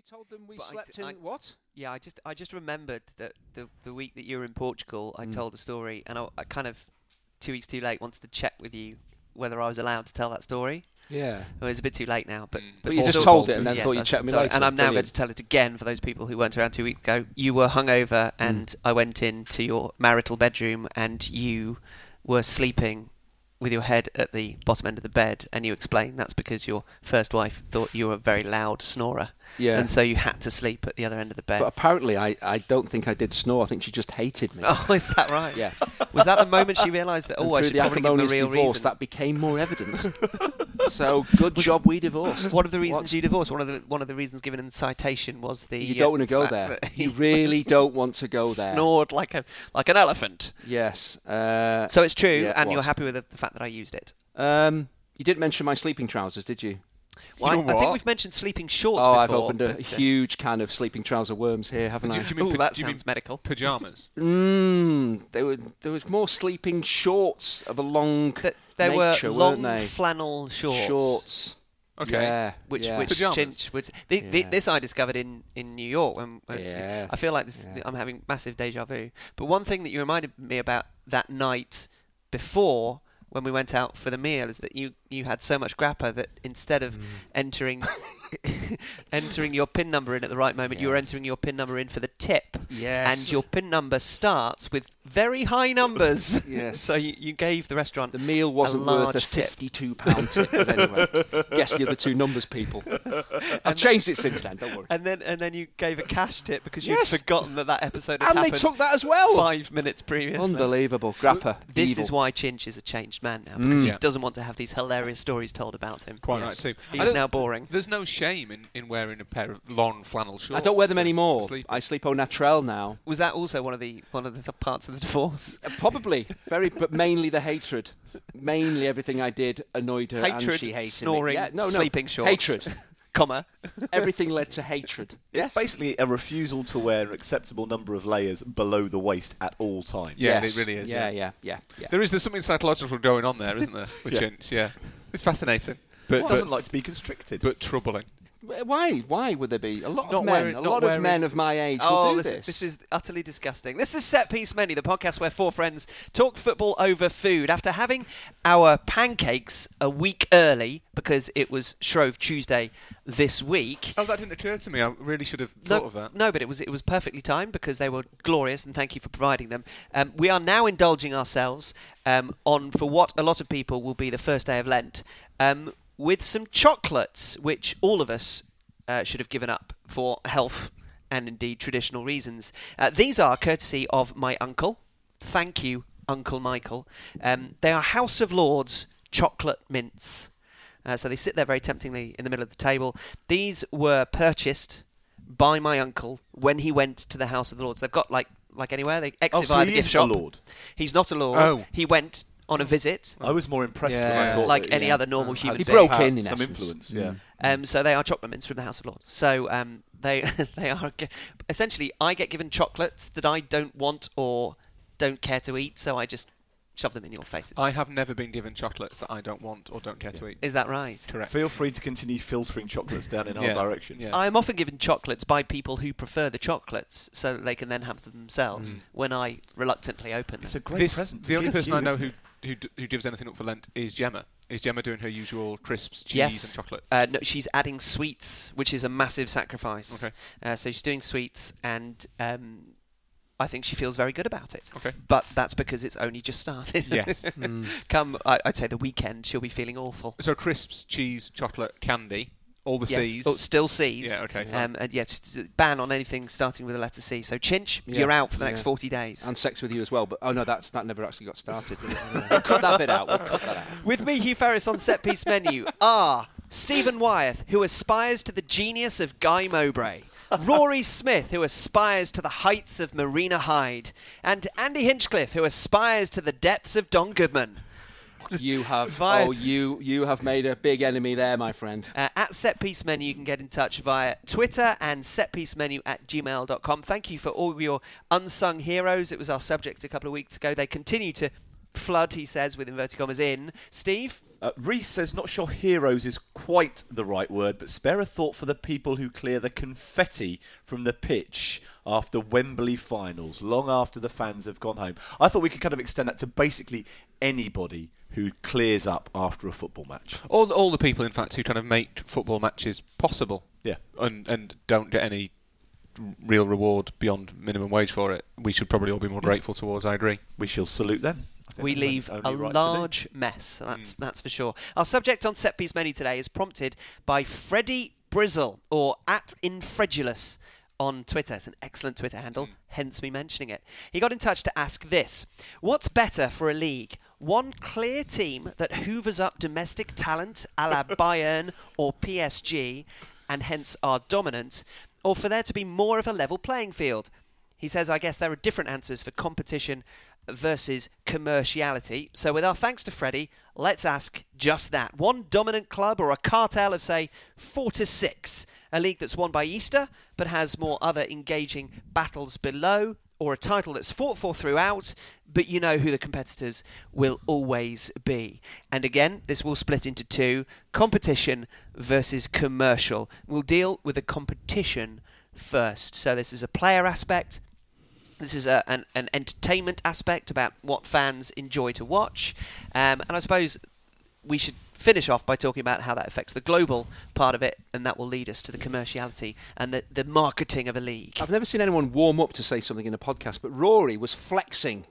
You told them we But slept d- in I- what? Yeah, I just I just remembered that the the week that you were in Portugal, I Mm. told a story, and I, I kind of two weeks too late wanted to check with you whether I was allowed to tell that story. Yeah. Well, it's a bit too late now, but Mm. But you just told it and then Yes, thought you'd I- check me later. And I'm now going to tell it again for those people who weren't around two weeks ago. You were hungover, and I went into your marital bedroom, and you were sleeping with your head at the bottom end of the bed, and you explain that's because your first wife thought you were a very loud snorer, Yeah. and so you had to sleep at the other end of the bed. But apparently, I, I don't think I did snore. I think she just hated me. Oh, is that right? Yeah. Was that the moment she realised that? And Oh, I through should the probably give acrimonious real divorce, reason. that became more evident. so good job we divorced. One of the reasons What? you divorced, one of the one of the reasons given in the citation was the You uh, don't want to go there. You really don't want to go there. Snored like a like an elephant. Yes. Uh, So it's true, Yeah, it and you're happy with the, the fact that I used it. um, you didn't mention my sleeping trousers, did you? Well, I, know I think we've mentioned sleeping shorts oh, before. I've opened a but, uh, huge can of sleeping trouser worms here, haven't Do, I? do you mean, Ooh, that do you mean sounds medical. pajamas? Mmm. There were there was more sleeping shorts of a long That there were nature, long weren't they? flannel shorts. Shorts. Okay. Yeah. Which, yeah. which Pyjamas. Chinch would. Thi- thi- Yeah. this I discovered in, in New York. When, when Yes, I feel like this. yeah. I'm having massive deja vu. But one thing that you reminded me about that night before when we went out for the meal is that you, you had so much grappa that instead Mm. of entering entering your pin number in at the right moment, you were Yes. entering your pin number in for the tip. Yes. And your pin number starts with very high numbers. Yes. so you, you gave the restaurant The meal wasn't worth a large tip. fifty-two pound tip. But anyway, guess the other two numbers, people. I've changed it since then. Don't worry. And then and then you gave a cash tip because Yes. you'd forgotten that that episode had And they took that as well. five minutes previously. Unbelievable, Grappa. This evil. is why Chinch is a changed man now because mm. he Yeah. doesn't want to have these hilarious stories told about him. Quite Yes. right too. He's now boring. There's no shame in, in wearing a pair of long flannel shorts. I don't wear them to- anymore. to sleep. I sleep au naturel now. Was that also one of the one of the th- parts of the divorce? Uh, Probably very, but mainly the hatred. Mainly everything I did annoyed her, and Hatred, she hated snoring, me. Yeah, no, no. sleeping shorts. Hatred. Comma. Everything led to hatred. Yes. It's basically a refusal to wear an acceptable number of layers below the waist at all times. Yeah, yes. it really is, Yeah, yeah. yeah, yeah, yeah. There is there's something psychological going on there, isn't there? With Yeah. Chinch, yeah. It's fascinating, But but doesn't like to be constricted. but troubling. Wh- Why? Why would there be a lot Not of men? wearing- a lot wearing- of men of my age Oh, will do this, this. this is utterly disgusting. This is Set Piece Menu, the podcast where four friends talk football over food. After having our pancakes a week early because it was Shrove Tuesday this week. Oh, that didn't occur to me. I really should have No, thought of that. no, but it was it was perfectly timed because they were glorious, and thank you for providing them. Um, we are now indulging ourselves um, on for what a lot of people will be the first day of Lent um, with some chocolates, which all of us uh, should have given up for health and indeed traditional reasons. Uh, these are courtesy of my uncle. Thank you, Uncle Michael. Um, they are House of Lords chocolate mints. Uh, so they sit there very temptingly in the middle of the table. These were purchased by my uncle when he went to the House of the Lords. They've got like like anywhere they exit Oh, so via the gift shop. lord? He's not a lord. Oh. He went on a visit. I was more impressed when Yeah. I thought Like any yeah, other normal had human. He broke in, in some essence. influence. Yeah. Um, so they are chocolate mints from the House of Lords. So um, they they are g- essentially I get given chocolates that I don't want or don't care to eat, so I just shove them in your faces. I have never been given chocolates that I don't want or don't care to eat. Is that right? Correct. Feel free to continue filtering chocolates down in Yeah, our direction. yeah. I am often given chocolates by people who prefer the chocolates, so that they can then have them themselves when I reluctantly open them. It's a great This, present. the only person you, I know who, it? Who d- who gives anything up for Lent is Gemma. Is Gemma doing her usual crisps, cheese, yes, and chocolate? Uh, no, she's adding sweets, which is a massive sacrifice. Okay. Uh, so she's doing sweets, and um, I think she feels very good about it. Okay. But that's because it's only just started. Yes. Come, I, I'd say the weekend, she'll be feeling awful. So crisps, cheese, chocolate, candy, all the yes. C's. Oh, still C's. Yeah, okay. Um, and yes, t- ban on anything starting with the letter C. So Chinch, Yeah, you're out for the next yeah. 40 days. and sex with you as well. But oh no, that's that never actually got started. we'll cut that bit out. We'll cut that out. With me, Hugh Ferris on set piece menu are Stephen Wyeth, who aspires to the genius of Guy Mowbray. Rory Smith, who aspires to the heights of Marina Hyde, and Andy Hinchcliffe, who aspires to the depths of Don Goodman. You have Via- oh you you have made a big enemy there, my friend. Uh, at Set Piece Menu, you can get in touch via Twitter and setpiecemenu at gmail.com. Thank you for all your unsung heroes. It was our subject a couple of weeks ago. They continue to flood, he says, with inverted commas, in. Steve? Uh, Reese says, not sure heroes is quite the right word, but spare a thought for the people who clear the confetti from the pitch after Wembley finals, long after the fans have gone home. I thought we could kind of extend that to basically anybody who clears up after a football match. All the, all the people, in fact, who kind of make football matches possible. Yeah. And and don't get any real reward beyond minimum wage for it. We should probably all be more grateful towards. I agree. We shall salute them. We leave a right large mess. That's hmm. that's for sure. Our subject on set piece menu today is prompted by Freddie Brizzle or at Infredulous on Twitter. It's an excellent Twitter handle, hmm. hence me mentioning it. He got in touch to ask this: What's better for a league? One clear team that hoovers up domestic talent, a la Bayern or PSG, and hence are dominant, or for there to be more of a level playing field? He says, I guess there are different answers for competition versus commerciality. So, with our thanks to Freddie, let's ask just that. One dominant club or a cartel of, say, four to six. A league that's won by Easter but has more other engaging battles below, or a title that's fought for throughout, but you know who the competitors will always be. And again, this will split into two competition versus commercial. We'll deal with the competition first. So, this is a player aspect. This is a, an, an entertainment aspect about what fans enjoy to watch. Um, and I suppose we should finish off by talking about how that affects the global part of it, and that will lead us to the commerciality and the, the marketing of a league. I've never seen anyone warm up to say something in a podcast, but Rory was flexing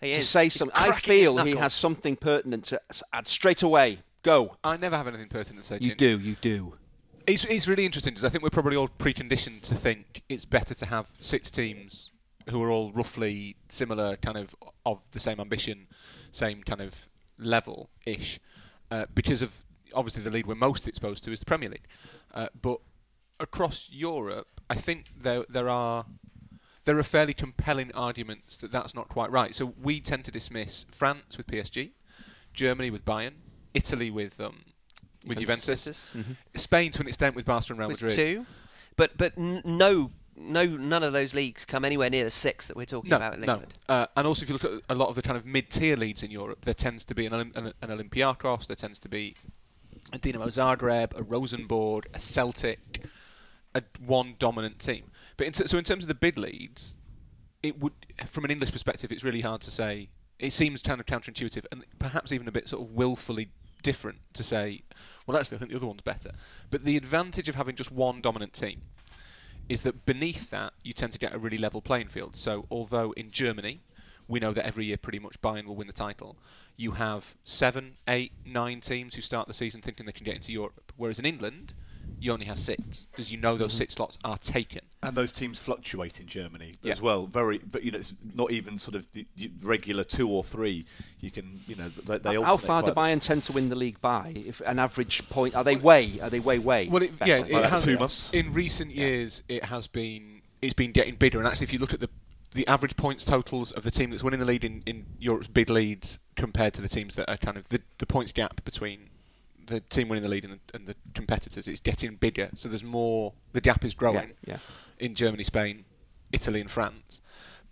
He to is. say He's something. I feel he has something pertinent to add straight away. Go. I never have anything pertinent to say. You Ginge. do, you do. It's, it's really interesting because I think we're probably all preconditioned to think it's better to have six teams who are all roughly similar, kind of of the same ambition, same kind of level ish, uh, because of obviously the league we're most exposed to is the Premier League. Uh, but across Europe, I think there there are there are fairly compelling arguments that that's not quite right. So we tend to dismiss France with PSG, Germany with Bayern, Italy with um, with Juventus, Spain to an extent with Barcelona and Real with Madrid. two, but but n- no no none of those leagues come anywhere near the six that we're talking No, about in England. no. Uh, and also, if you look at a lot of the kind of mid-tier leagues in Europe, there tends to be an, an, an Olympiacos, there tends to be a Dinamo Zagreb, a Rosenborg, a Celtic, a one dominant team. But in t- so in terms of the bid leagues, it would, from an English perspective, it's really hard to say. It seems kind of counterintuitive and perhaps even a bit sort of willfully different to say, well, actually, I think the other one's better. But the advantage of having just one dominant team is that beneath that you tend to get a really level playing field. So although in Germany we know that every year pretty much Bayern will win the title, you have seven, eight, nine teams who start the season thinking they can get into Europe. Whereas in England, you only have six because you know those mm-hmm. six slots are taken. And those teams fluctuate in Germany Yeah. as well. Very, but you know, it's not even sort of the, the regular two or three. You can, you know, they, they How far do Bayern tend to win the league by? If an average point, are they way? Are they way way? Well, it, yeah, it has two months? in recent years. It has been it's been getting bigger, and actually, if you look at the the average points totals of the team that's winning the lead in, in Europe's big leads compared to the teams that are kind of the, the points gap between the team winning the lead and the, and the competitors, it's getting bigger. So there's more. The gap is growing yeah. in Germany, Spain, Italy, and France.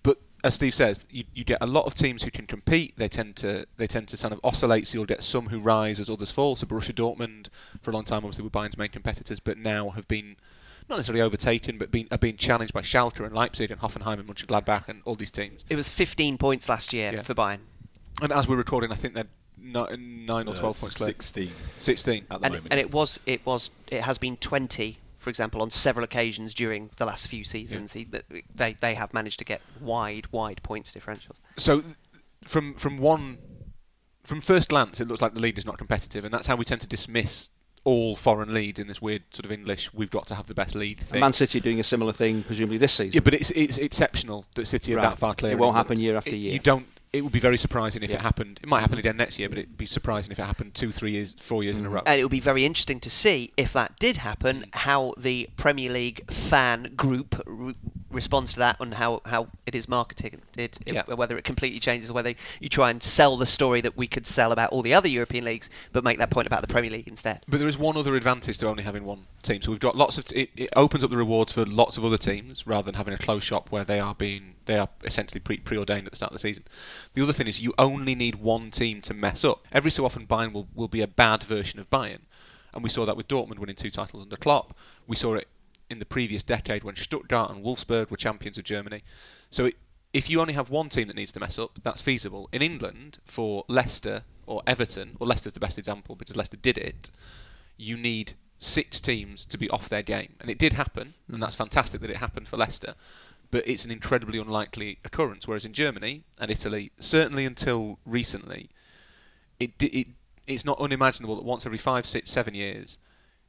But as Steve says, you, you get a lot of teams who can compete. They tend to they tend to kind of oscillate. So you'll get some who rise as others fall. So Borussia Dortmund, for a long time, obviously were Bayern's main competitors, but now have been not necessarily overtaken, but been are being challenged by Schalke and Leipzig and Hoffenheim and Mönchengladbach and all these teams. It was 15 points last year Yeah. for Bayern. And as we're recording, I think they're ni- nine or Uh, twelve points clear. 16 Sixteen. at the and, moment. and it was it was it has been 20 for example on several occasions during the last few seasons he, they they have managed to get wide wide points differentials So, from from one, from first glance, it looks like the lead is not competitive, and that's how we tend to dismiss all foreign leads in this weird sort of English. We've got to have the best lead thing. Man City are doing a similar thing, presumably this season. yeah, but it's it's exceptional that City are Right. that far clear. It won't happen year after It- year. You don't. It would be very surprising if Yeah. it happened. It might happen again next year, but it'd be surprising if it happened two, three years, four years in a Mm. row. and it would be very interesting to see if that did happen how the Premier League fan group re- responds to that and how, how it is marketed, it, Yeah. whether it completely changes, or whether you try and sell the story that we could sell about all the other European leagues, but make that point about the Premier League instead. But there is one other advantage to only having one team. So we've got lots of. T- it, it opens up the rewards for lots of other teams rather than having a close shop where they are being they are essentially pre- preordained at the start of the season. The other thing is you only need one team to mess up. Every so often, Bayern will, will be a bad version of Bayern, and we saw that with Dortmund winning two titles under Klopp. We saw it in the previous decade when Stuttgart and Wolfsburg were champions of Germany. So it, if you only have one team that needs to mess up, that's feasible. In England, for Leicester or Everton, or Leicester's the best example because Leicester did it, you need six teams to be off their game. And it did happen, and hmm. that's fantastic that it happened for Leicester. But it's an incredibly unlikely occurrence. Whereas in Germany and Italy, certainly until recently, it, it it's not unimaginable that once every five, six, seven years,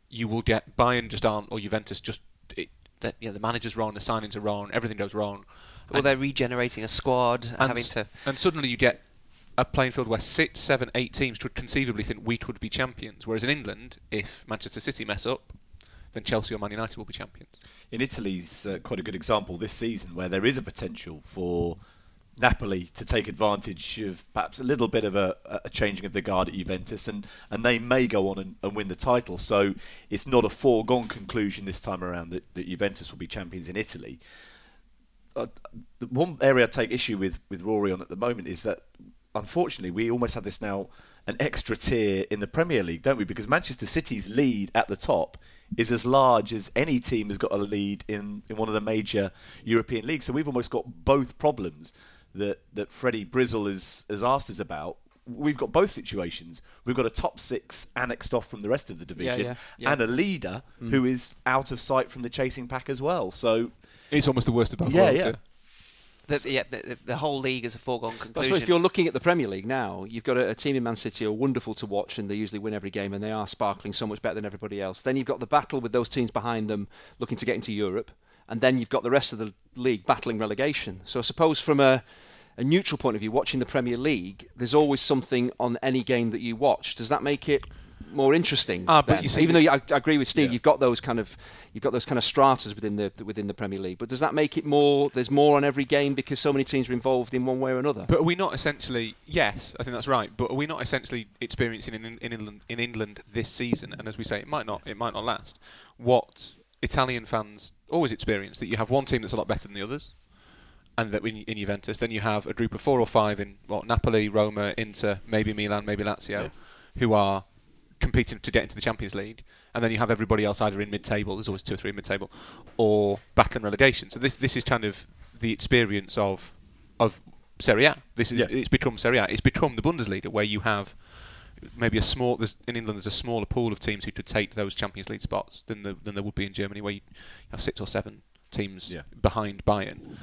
you will get Bayern just aren't or Juventus just it, that, you know, the manager's wrong, the signings are wrong, everything goes wrong. Well, And- they're regenerating a squad, and, having to. and suddenly you get a playing field where six, seven, eight teams could conceivably think we could be champions. Whereas in England, if Manchester City mess up, then Chelsea or Man United will be champions. in Italy's uh, quite a good example this season where there is a potential for Napoli to take advantage of perhaps a little bit of a, a changing of the guard at Juventus and, and they may go on and, and win the title. So it's not a foregone conclusion this time around that, that Juventus will be champions in Italy. Uh, the one area I take issue with, with Rory on at the moment is that unfortunately we almost have this now an extra tier in the Premier League, don't we? Because Manchester City's lead at the top is as large as any team has got a lead in, in one of the major European leagues. So we've almost got both problems that, that Freddie Brizzle has, has asked us about. We've got both situations. We've got a top six annexed off from the rest of the division yeah, yeah. and a leader mm. who is out of sight from the chasing pack as well. So It's almost the worst of both Yeah, worlds. yeah. The, yeah, the, the- whole league is a foregone conclusion. if you're looking at the Premier League now, you've got a, a team in Man City who are wonderful to watch and they usually win every game and they are sparkling so much better than everybody else. Then you've got the battle with those teams behind them looking to get into Europe. And then you've got the rest of the league battling relegation. So I suppose from a, a neutral point of view, watching the Premier League, there's always something on any game that you watch. Does that make it more interesting? Ah, but see- even though you, I, I agree with Steve, Yeah. you've got those kind of you've got those kind of stratas within the within the Premier League. But does that make it more? There's more on every game because so many teams are involved in one way or another. But are we not essentially? Yes, I think that's right. But are we not essentially experiencing in, in England in England this season? And as we say, it might not. It might not last. What Italian fans always experience that you have one team that's a lot better than the others, and that in, in Juventus, then you have a group of four or five in what Napoli, Roma, Inter, maybe Milan, maybe Lazio, Yeah. who are competing to get into the Champions League, and then you have everybody else either in mid-table. There's always two or three in mid-table, or battling relegation. So this this is kind of the experience of of Serie A. This is Yeah. it's become Serie A. It's become the Bundesliga where you have maybe a small. There's, in England, there's a smaller pool of teams who could take those Champions League spots than the, than there would be in Germany, where you have six or seven teams Yeah. behind Bayern.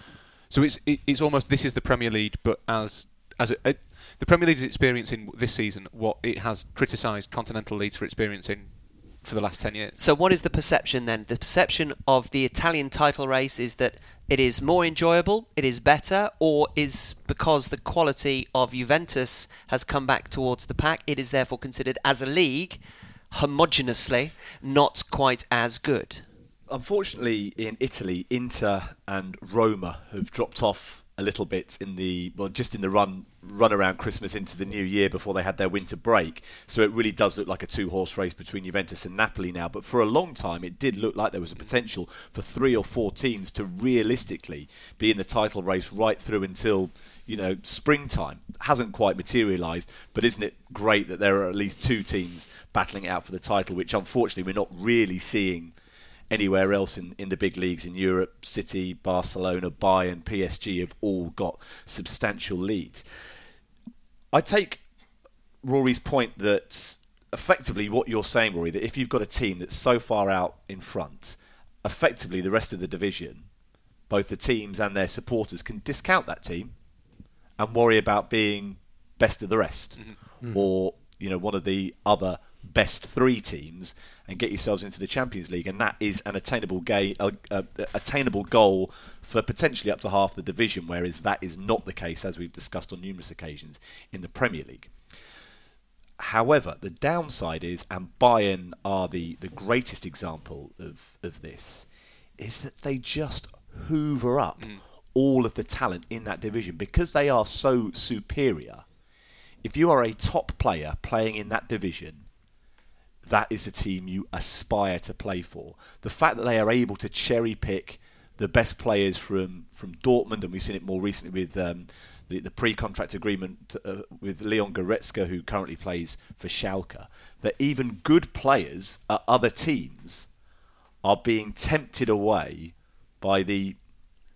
So it's it, it's almost this is the Premier League, but as as a, a, the Premier League is experiencing this season what it has criticised continental leagues for experiencing for the last ten years. So, what is the perception then? The perception of the Italian title race is that it is more enjoyable, it is better, or is because the quality of Juventus has come back towards the pack, it is therefore considered as a league homogeneously not quite as good. unfortunately, in Italy, Inter and Roma have dropped off a little bit in the well, just in the run run around Christmas into the new year before they had their winter break. So it really does look like a two horse race between Juventus and Napoli now. But for a long time, it did look like there was a potential for three or four teams to realistically be in the title race right through until you know springtime. Hasn't quite materialised, but isn't it great that there are at least two teams battling out for the title, which unfortunately we're not really seeing anywhere else in, in the big leagues in Europe. City, Barcelona, Bayern, PSG have all got substantial leads. I take Rory's point that effectively what you're saying, Rory, that if you've got a team that's so far out in front, effectively the rest of the division, both the teams and their supporters can discount that team and worry about being best of the rest mm-hmm. or you know one of the other best three teams and get yourselves into the Champions League and that is an attainable a, a attainable goal for potentially up to half the division whereas that is not the case as we've discussed on numerous occasions in the Premier League However, the downside is, and Bayern are the, the greatest example of, of this, is that they just hoover up mm. all of the talent in that division because they are so superior. If you are a top player playing in that division, that is the team you aspire to play for. The fact that they are able to cherry pick the best players from, from Dortmund, and we've seen it more recently with um, the, the pre-contract agreement uh, with Leon Goretzka, who currently plays for Schalke, that even good players at other teams are being tempted away by the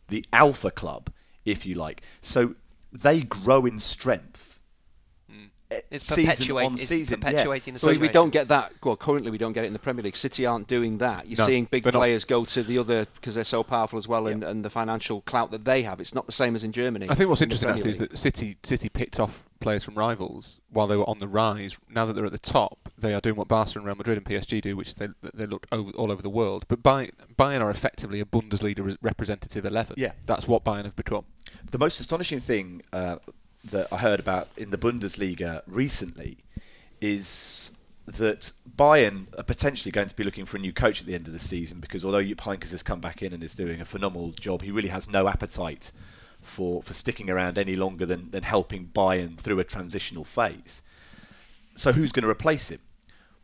the alpha club, if you like. So they grow in strength. It's season perpetuate- on it's season. yeah. perpetuating the So we don't get that. Well, currently we don't get it in the Premier League. City aren't doing that. You're No, seeing big they're not. players go to the other because they're so powerful as well, and, and the financial clout that they have. It's not the same as in Germany. I think what's in interesting Premier actually is that City City picked off players from rivals while they were on the rise. Now that they're at the top, they are doing what Barca and Real Madrid and PSG do, which they they look over, all over the world. But Bayern, Bayern are effectively a Bundesliga representative eleven. Yeah. that's what Bayern have become. The most astonishing thing uh, that I heard about in the Bundesliga recently is that Bayern are potentially going to be looking for a new coach at the end of the season because although Jupp has come back in and is doing a phenomenal job, he really has no appetite for, for sticking around any longer than, than helping Bayern through a transitional phase. So who's going to replace him?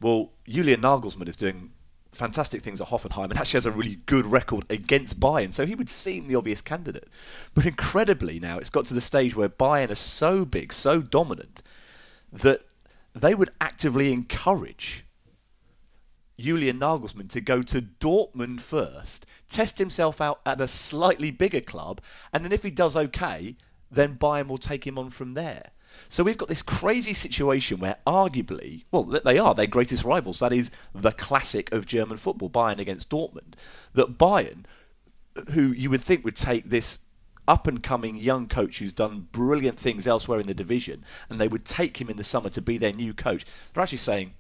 Well, Julian Nagelsmann is doing fantastic things at Hoffenheim and actually has a really good record against Bayern, so he would seem the obvious candidate. But incredibly now, it's got to the stage where Bayern are so big, so dominant, that they would actively encourage Julian Nagelsmann to go to Dortmund first, test himself out at a slightly bigger club, and then if he does okay, then Bayern will take him on from there. So we've got this crazy situation where arguably, well, they are their greatest rivals. That is the classic of German football, Bayern against Dortmund. That Bayern, who you would think would take this up and coming young coach who's done brilliant things elsewhere in the division, and they would take him in the summer to be their new coach. They're actually saying,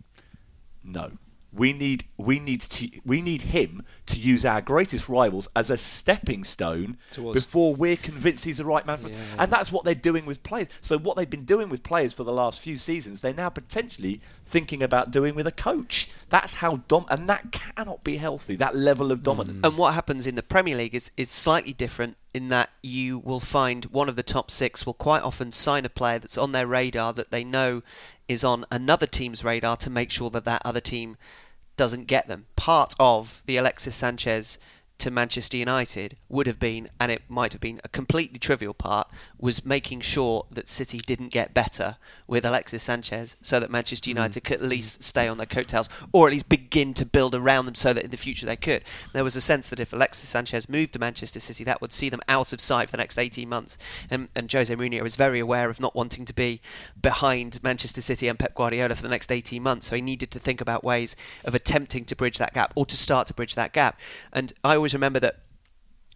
no. We need we need to we need him to use our greatest rivals as a stepping stone To us. before we're convinced he's the right man for us. And that's what they're doing with players. So what they've been doing with players for the last few seasons, they're now potentially thinking about doing with a coach. That's how dom and that cannot be healthy. That level of dominance. Mm. And what happens in the Premier League is, is slightly different in that you will find one of the top six will quite often sign a player that's on their radar that they know is on another team's radar to make sure that that other team doesn't get them. Part of the Alexis Sanchez to Manchester United would have been, and it might have been a completely trivial part, was making sure that City didn't get better with Alexis Sanchez so that Manchester mm. United could at mm. least stay on their coattails or at least begin to build around them so that in the future they could. There was a sense that if Alexis Sanchez moved to Manchester City, that would see them out of sight for the next 18 months. And, and Jose Mourinho was very aware of not wanting to be behind Manchester City and Pep Guardiola for the next 18 months. So he needed to think about ways of attempting to bridge that gap or to start to bridge that gap. And I always remember that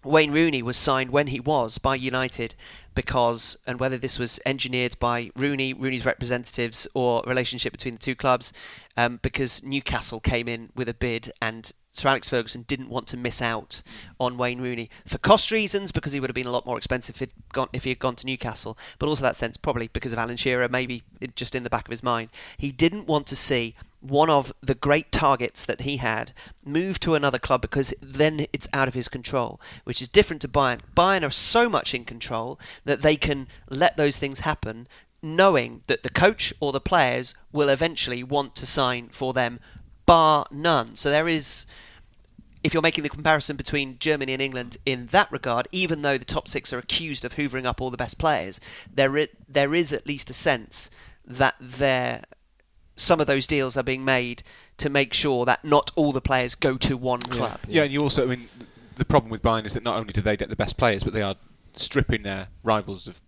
Wayne Rooney was signed when he was by United because, and whether this was engineered by Rooney, Rooney's representatives, or relationship between the two clubs, um, because Newcastle came in with a bid and Sir Alex Ferguson didn't want to miss out on Wayne Rooney for cost reasons because he would have been a lot more expensive if, gone, if he had gone to Newcastle, but also that sense probably because of Alan Shearer, maybe just in the back of his mind. He didn't want to see one of the great targets that he had move to another club because then it's out of his control, which is different to Bayern. Bayern are so much in control that they can let those things happen, knowing that the coach or the players will eventually want to sign for them, bar none. So there is. If you're making the comparison between Germany and England in that regard, even though the top six are accused of hoovering up all the best players, there there is at least a sense that there some of those deals are being made to make sure that not all the players go to one club. Yeah, and you also, I mean, the problem with Bayern is that not only do they get the best players, but they are stripping their rivals of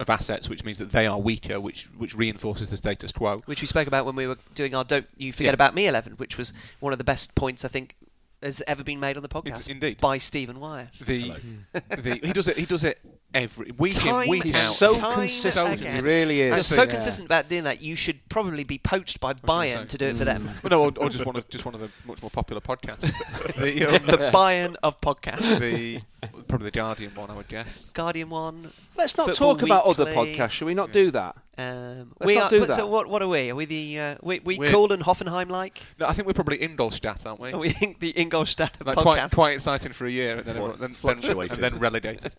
of assets, which means that they are weaker, which which reinforces the status quo. Which we spoke about when we were doing our "Don't You Forget Yeah. About Me" eleven, which was one of the best points I think has ever been made on the podcast. It's- indeed. by Stephen Wyeth. The, the he does it. He does it every week Time in, week and out. so time consistent. again. He really You're is. so Yeah. consistent about doing that. You should probably be poached by gonna Bayern to do it for them. Well, no, or, or just one of just one of the much more popular podcasts. the, um, the Bayern of podcasts. the probably the Guardian one, I would guess. Guardian one. Let's not Football talk about other podcasts. Shall we not Yeah. do that? Um, Let's we not are, do that. So what, what are we? Are we the uh, we, we We're- cool and Hoffenheim like? No, I think we're probably Ingolstadt, aren't we? Are we the Ingolstadt Like podcast? quite, quite exciting for a year, and then, Quite everyone- then, then, fluctuating. and then relegated.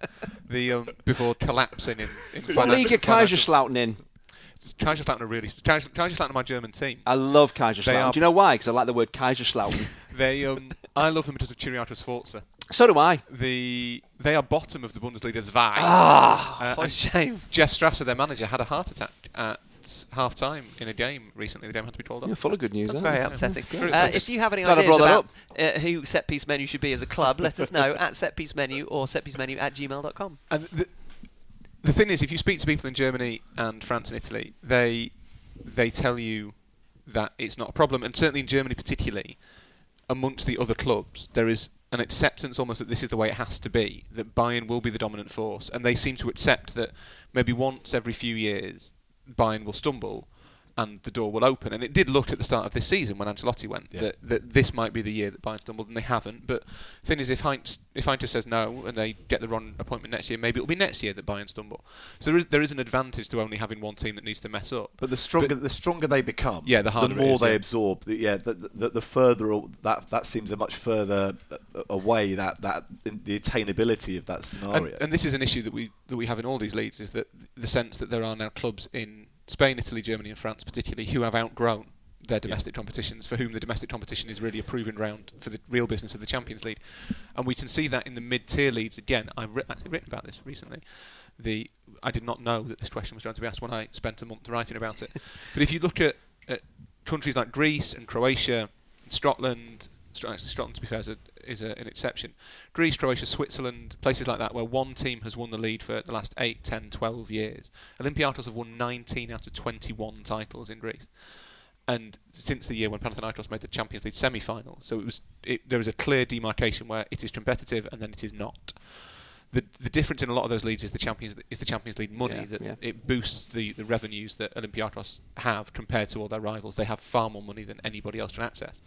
the um, before collapsing in. in What financial- league are financial- Kaiserslautern in? Kaiserslautern are really. Kaiser- Kaiserslautern are my German team. I love They Kaiserslautern. are- Do you know why? Because I like the word Kaiserslautern. They, um, I love them because of Ciriaco Sforza. So do I. The they are bottom of the Bundesliga Zwei. Ah, Uh, What a shame. Jeff Strasser, their manager, had a heart attack at half time in a game recently. The game had to be called off. you're full of good news. That's aren't very you? upsetting. Good. Uh, if you have any Glad ideas brought that about uh, who Set Piece Menu should be as a club, let us know at setpiecemenu or setpiecemenu at gmail.com. And the, the thing is, if you speak to people in Germany and France and Italy, they they tell you that it's not a problem, and certainly in Germany, particularly amongst the other clubs, there is an acceptance almost that this is the way it has to be. That Bayern will be the dominant force, and they seem to accept that maybe once every few years Bayern will stumble. And the door will open, and it did look at the start of this season when Ancelotti went Yeah. that, that this might be the year that Bayern stumbled, and they haven't. But the thing is, if Heynckes if Heynckes says no and they get the wrong appointment next year, maybe it'll be next year that Bayern stumble. So there is there is an advantage to only having one team that needs to mess up. But the stronger the stronger they become, Yeah, the harder it more is, they yeah. absorb. The, yeah, the, the, the further that that seems a much further uh, away that that the attainability of that And, scenario. and this is an issue that we that we have in all these leagues is that the sense that there are now clubs in Spain, Italy, Germany, and France, particularly, who have outgrown their domestic competitions, for whom the domestic competition is really a proving ground for the real business of the Champions League, and we can see that in the mid-tier leagues again. I've writ- actually written about this recently. The I did not know that this question was going to be asked when I spent a month writing about it. but if you look at, at countries like Greece and Croatia, and Scotland, actually Scotland to be fair is, a, is a, an exception. Greece, Croatia, Switzerland, places like that where one team has won the lead for the last 8, 10, 12 years. Olympiacos have won 19 out of 21 titles in Greece. And since the year when Panathinaikos made the Champions League semi-final, so it was it, there is a clear demarcation where it is competitive and then it is not. The the difference in a lot of those leagues is the Champions is the Champions League money Yeah, that yeah. it boosts the, the revenues that Olympiacos have compared to all their rivals. They have far more money than anybody else can access.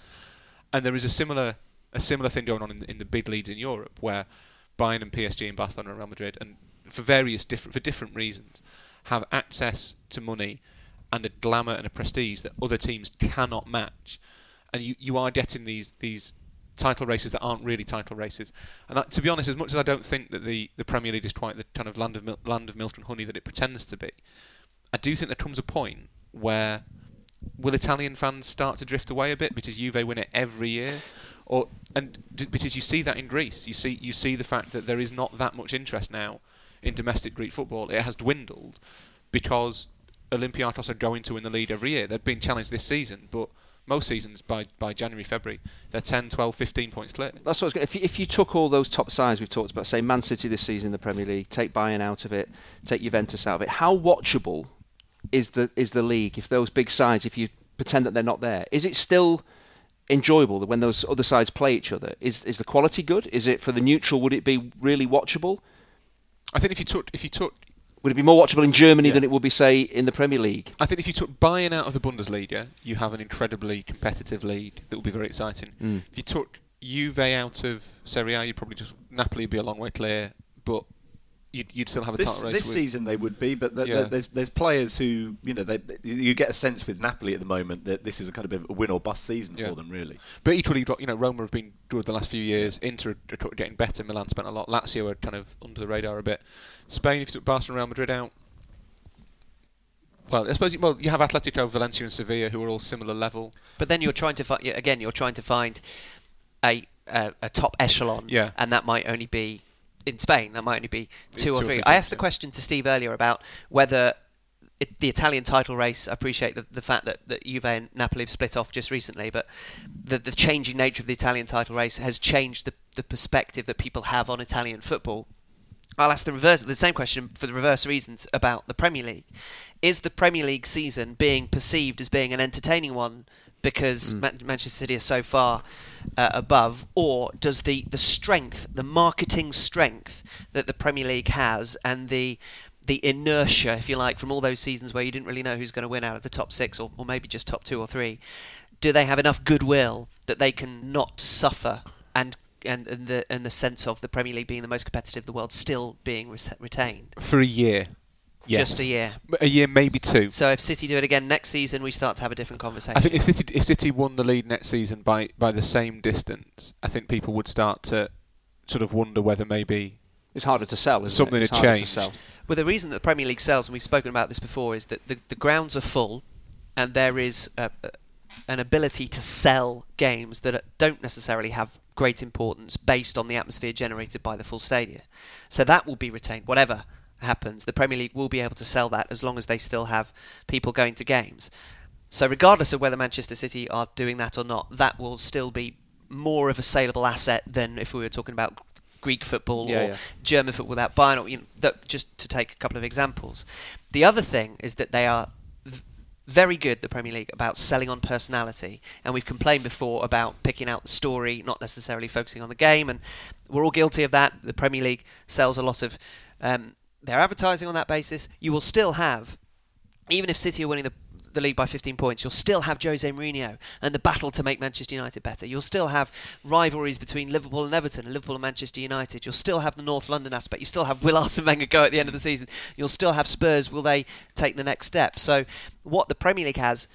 And there is a similar a similar thing going on in the, in the big leagues in Europe where Bayern and PSG and Barcelona and Real Madrid and for various different for different reasons have access to money and a glamour and a prestige that other teams cannot match. And you, you are getting these these title races that aren't really title races. And to be honest, as much as I don't think that the, the Premier League is quite the kind of land of land of milk and honey that it pretends to be, I do think there comes a point where will Italian fans start to drift away a bit because Juve win it every year, or and d- because you see that in Greece, you see you see the fact that there is not that much interest now in domestic Greek football. It has dwindled because Olympiacos are going to win the league every year. They've been challenged this season, but most seasons by, by January, February, they're 10, 12, 15 points clear. That's what. If you, if you took all those top sides we've talked about, say Man City this season in the Premier League, take Bayern out of it, take Juventus out of it, how watchable is the is the league? If those big sides, if you pretend that they're not there, is it still enjoyable when those other sides play each other? Is is the quality good? Is it for the neutral? Would it be really watchable? I think if you took if you took Would it be more watchable in Germany Yeah. than it would be, say, in the Premier League? I think if you took Bayern out of the Bundesliga, you have an incredibly competitive league that will be very exciting. Mm. If you took Juve out of Serie A, you'd probably just Napoli would be a long way clear, but you'd, you'd still have a this, title race. this with, season they would be, but th- Yeah. th- there's there's players who you know they, you get a sense with Napoli at the moment that this is a kind of a win or bust season Yeah. for them really. But equally, you've got, you know, Roma have been good the last few years. Inter are are getting better. Milan spent a lot. Lazio are kind of under the radar a bit. Spain, if you took Barcelona, Real Madrid out. Well, I suppose you, well you have Atletico, Valencia, and Sevilla who are all similar level. But then you're trying to find again. You're trying to find a a, a top echelon, Yeah. and that might only be in Spain. That might only be two or two or three. three I asked the question to Steve earlier about whether it, the Italian title race. I appreciate the, the fact that, that Juve and Napoli have split off just recently, but the, the changing nature of the Italian title race has changed the, the perspective that people have on Italian football. I'll ask the reverse, the same question for the reverse reasons about the Premier League. Is the Premier League season being perceived as being an entertaining one because Man- Manchester City is so far uh, above, or does the, the strength, the marketing strength that the Premier League has, and the the inertia, if you like, from all those seasons where you didn't really know who's going to win out of the top six, or, or maybe just top two or three, do they have enough goodwill that they can not suffer and and, and the and the sense of the Premier League being the most competitive in the world still being res- retained? For a year. Yes. Just a year. A year, maybe two. So if City do it again next season, we start to have a different conversation. I think if City, if City won the lead next season by, by the same distance, I think people would start to sort of wonder whether maybe It's harder to sell, isn't Something it? It's had harder changed. to sell. Well, the reason that the Premier League sells, and we've spoken about this before, is that the, the grounds are full, and there is a, a, an ability to sell games that don't necessarily have great importance based on the atmosphere generated by the full stadium. So that will be retained, whatever happens. The Premier League will be able to sell that as long as they still have people going to games. So regardless of whether Manchester City are doing that or not, that will still be more of a saleable asset than if we were talking about Greek football Yeah, or yeah. German football without Bayern, or, you know, that, just to take a couple of examples. The other thing is that they are very good, the Premier League, about selling on personality. And we've complained before about picking out the story, not necessarily focusing on the game. And we're all guilty of that. The Premier League sells a lot of um, their advertising on that basis. You will still have, even if City are winning the the league by 15 points, you'll still have Jose Mourinho and the battle to make Manchester United better. You'll still have rivalries between Liverpool and Everton and Liverpool and Manchester United. You'll still have the North London aspect. You still have Will Arsene Wenger go at the end of the season. You'll still have Spurs. Will they take the next step? So, what the Premier League has,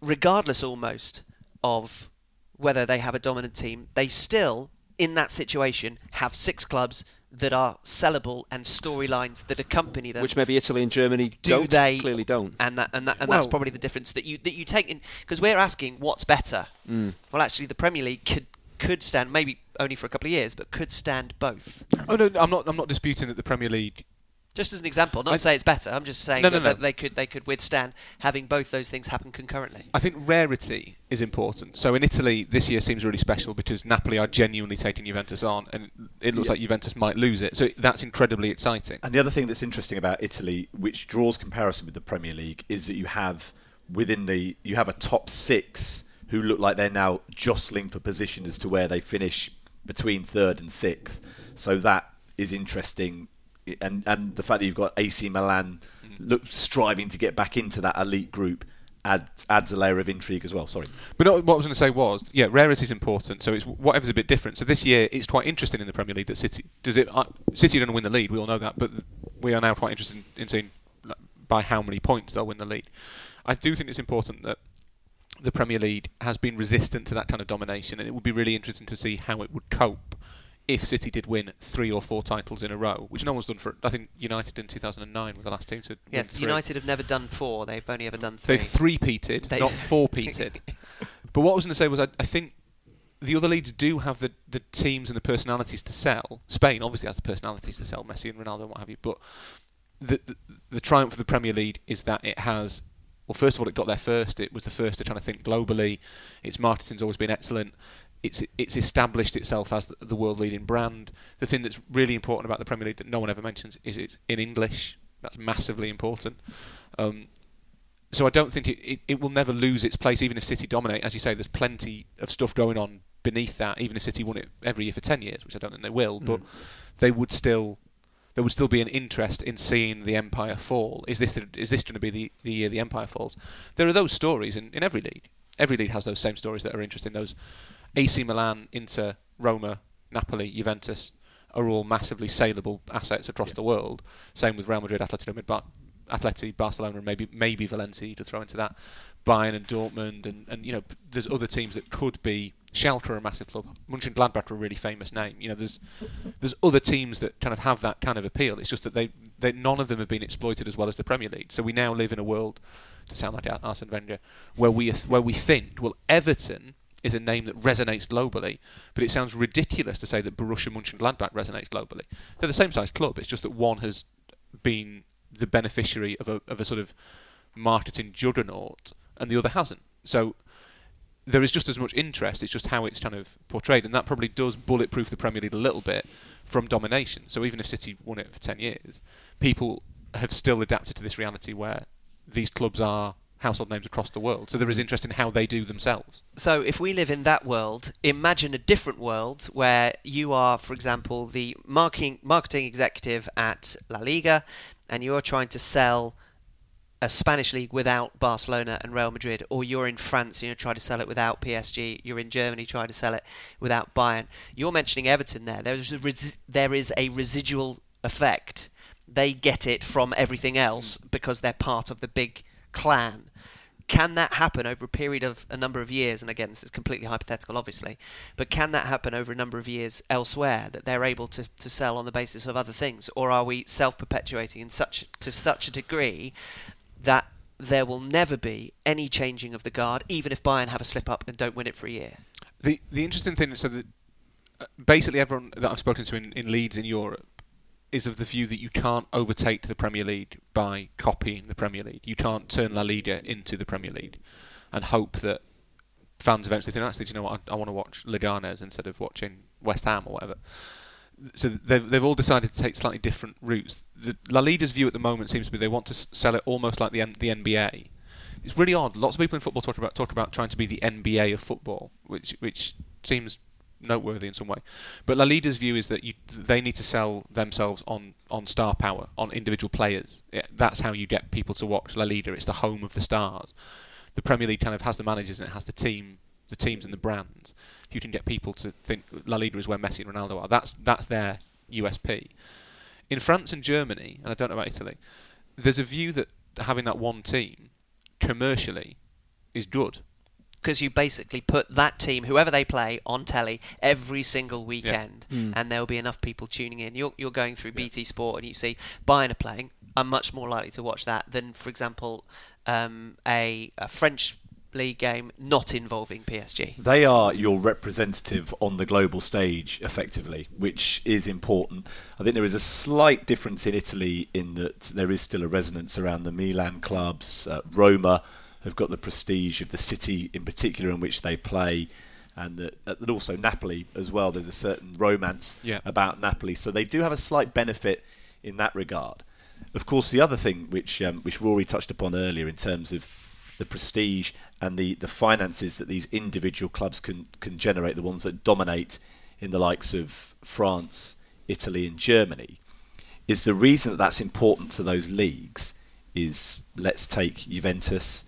regardless almost of whether they have a dominant team, they still, in that situation, have six clubs that are sellable and storylines that accompany them Which maybe Italy and Germany do don't, they clearly don't. and that and, that, and that's probably the difference that you that you take in because we're asking what's better Mm. well actually the Premier League could could stand maybe only for a couple of years but could stand both Oh no, I'm not. I'm not disputing that the Premier League. Just as an example not I- to say it's better I'm just saying No, no, that, no. that they could they could withstand having both those things happen concurrently I think rarity is important. So in Italy, this year seems really special because Napoli are genuinely taking Juventus on, and it looks Yeah. like Juventus might lose it. So that's incredibly exciting. And the other thing that's interesting about Italy, which draws comparison with the Premier League, is that you have within the you have a top six who look like they're now jostling for position as to where they finish between third and sixth. So that is interesting, and and the fact that you've got AC Milan look striving to get back into that elite group adds adds a layer of intrigue as well. Sorry. But no, what I was going to say was, yeah, rarity is important. So it's whatever's a bit different. So this year, it's quite interesting in the Premier League that City does it. Uh, City to win the lead. We all know that, but we are now quite interested in, in seeing by how many points they'll win the lead. I do think it's important that the Premier League has been resistant to that kind of domination, and it would be really interesting to see how it would cope if City did win three or four titles in a row, which no one's done for. I think United in 2009 were the last team to yeah. United have never done four they've only ever done three They've three-peated, They- not four-peated. but what I was going to say was, I, I think the other leagues do have the, the teams and the personalities to sell. Spain obviously has the personalities to sell Messi and Ronaldo and what have you. But the, the the triumph of the Premier League is that it has. Well, first of all, it got there first. It was the first to try to think globally. Its marketing's always been excellent. It's it's established itself as the, world leading brand. The thing that's really important about the Premier League that no one ever mentions is it's in English. That's massively important. Um, so I don't think it, it, it will never lose its place, even if City dominate. As you say, there's plenty of stuff going on beneath that. Even if City won it every year for ten years, which I don't think they will, but they would still there would still be an interest in seeing the empire fall. Is this is this going to be the, the year the empire falls? There are those stories in, in every league. Every league has those same stories that are interesting. Those AC Milan, Inter, Roma, Napoli, Juventus are all massively saleable assets across the world. Same with Real Madrid, Atletico Madrid, Atleti, Barcelona, and maybe maybe Valencia to throw into that. Bayern and Dortmund, and, and you know, there's other teams that could be. Schalke are a massive club. Mönchengladbach are a really famous name. You know, there's there's other teams that kind of have that kind of appeal. It's just that they, they none of them have been exploited as well as the Premier League. So we now live in a world, to sound like Ar- Arsene Wenger, where we where we think well Everton is a name that resonates globally, but it sounds ridiculous to say that Borussia Mönchengladbach resonates globally. They're the same size club. It's just that one has been the beneficiary of a of a sort of marketing juggernaut, and the other hasn't. So there is just as much interest. It's just how it's kind of portrayed, and that probably does bulletproof the Premier League a little bit from domination. So even if City won it for ten years, people have still adapted to this reality where these clubs are household names across the world. So there is interest in how they do themselves. So, if we live in that world, imagine a different world where you are, for example, the marketing marketing executive at La Liga, and you are trying to sell a Spanish league without Barcelona and Real Madrid, or you're in France and you're trying to sell it without PSG. You're in Germany trying to sell it without Bayern. You're mentioning Everton there. There's a res- there is a residual effect they get it from everything else because they're part of the big clan. Can that happen over a period of a number of years? And again, this is completely hypothetical, obviously, but can that happen over a number of years elsewhere that they're able to, to sell on the basis of other things, or are we self-perpetuating in such to such a degree that there will never be any changing of the guard, even if Bayern have a slip up and don't win it for a year? The the interesting thing is so that uh, basically everyone that I've spoken to in, in Leeds in Europe is of the view that you can't overtake the Premier League by copying the Premier League. You can't turn La Liga into the Premier League and hope that fans eventually think, actually, do you know what? I, I want to watch Leganes instead of watching West Ham or whatever. So they've, they've all decided to take slightly different routes. The, La Liga's view at the moment seems to be they want to sell it almost like the the NBA. It's really odd. Lots of people in football talk about talk about trying to be the NBA of football, which which seems noteworthy in some way. But La Liga's view is that you, they need to sell themselves on, on star power, on individual players. That's how you get people to watch La Liga. It's the home of the stars. The Premier League kind of has the managers and it has the team, the teams and the brands. If You can get people to think La Liga is where Messi and Ronaldo are. That's that's their USP. In France and Germany, and I don't know about Italy, there's a view that having that one team commercially is good because you basically put that team, whoever they play, on telly every single weekend, Mm. and there'll be enough people tuning in. You're, you're going through BT Sport and you see Bayern are playing. I'm much more likely to watch that than, for example, um, a, a French league game not involving PSG. They are your representative on the global stage, effectively, which is important. I think there is a slight difference in Italy in that there is still a resonance around the Milan clubs. Uh, Roma have got the prestige of the city, in particular, in which they play, and that, also Napoli as well. There's a certain romance Yeah. about Napoli, so they do have a slight benefit in that regard. Of course, the other thing which um, which Rory touched upon earlier in terms of the prestige and the, the finances that these individual clubs can can generate, the ones that dominate in the likes of France, Italy, and Germany, is the reason that that's important to those leagues. Is let's take Juventus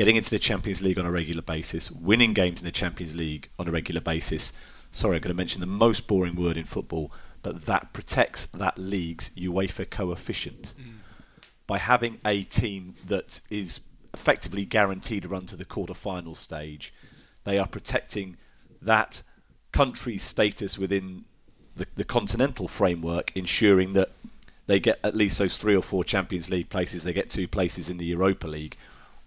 getting into the Champions League on a regular basis, winning games in the Champions League on a regular basis. Sorry, I'm going to mention the most boring word in football, but that protects that league's UEFA coefficient mm. by having a team that is effectively guaranteed a run to the quarter-final stage. They are protecting that country's status within the, the continental framework, ensuring that they get at least those three or four Champions League places. They get two places in the Europa League.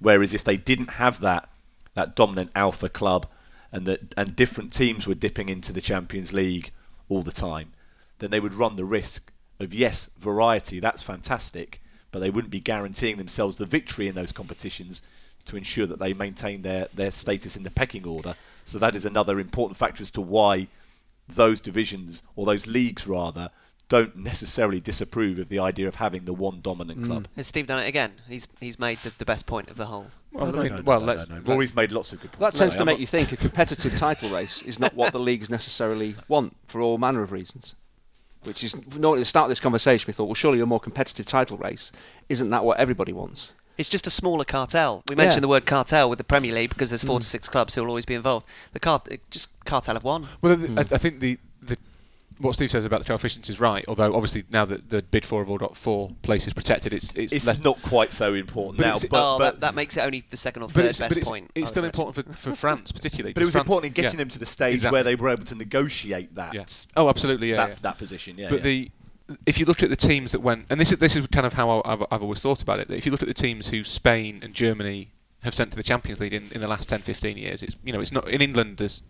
Whereas if they didn't have that that dominant alpha club and that and different teams were dipping into the Champions League all the time, then they would run the risk of yes, variety, that's fantastic, but they wouldn't be guaranteeing themselves the victory in those competitions to ensure that they maintain their, their status in the pecking order. So that is another important factor as to why those divisions or those leagues rather don't necessarily disapprove of the idea of having the one dominant mm. club. Has Steve done it again? He's he's made the, the best point of the whole. Well, No, I mean, no, no, well, no, let's, no, no. let's- Rory's made lots of good points. That tends No, to I'm make not- you think a competitive title race is not what the leagues necessarily want for all manner of reasons. Which is normally at the start of this conversation we thought, well, surely a more competitive title race isn't that what everybody wants? It's just a smaller cartel. We mentioned Yeah. the word cartel with the Premier League because there's four to mm. six clubs who will always be involved. The cart, just cartel of one. Well, the, mm. I, I think the, the what Steve says about the coefficients is right. Although obviously now that the bid four have all got four places protected, it's it's, It's less, not quite so important But now, it's- but, oh, but that, that makes it only the second or third best but it's, point. It's oh, still imagine. important for, for France particularly. But it was France- important in getting yeah, them to the stage exactly. where they were able to negotiate that Yeah. Oh, absolutely. Yeah. that, yeah. that position. Yeah, but yeah. the if you look at the teams that went, and this is this is kind of how I- I've, I've always thought about it. That if you look at the teams who Spain and Germany have sent to the Champions League in, in the last 10, 15 years, it's you know it's not in England. There's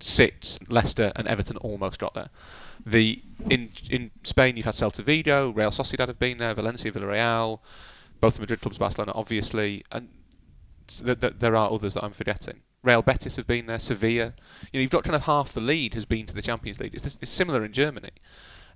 six, Leicester and Everton almost got there. The in in Spain you've had Celta Vigo, Real Sociedad have been there, Valencia, Villarreal, both the Madrid clubs, Barcelona, obviously, and th- th- there are others that I'm forgetting. Real Betis have been there, Sevilla. You know, you've got kind of half the lead has been to the Champions League. It's, it's similar in Germany,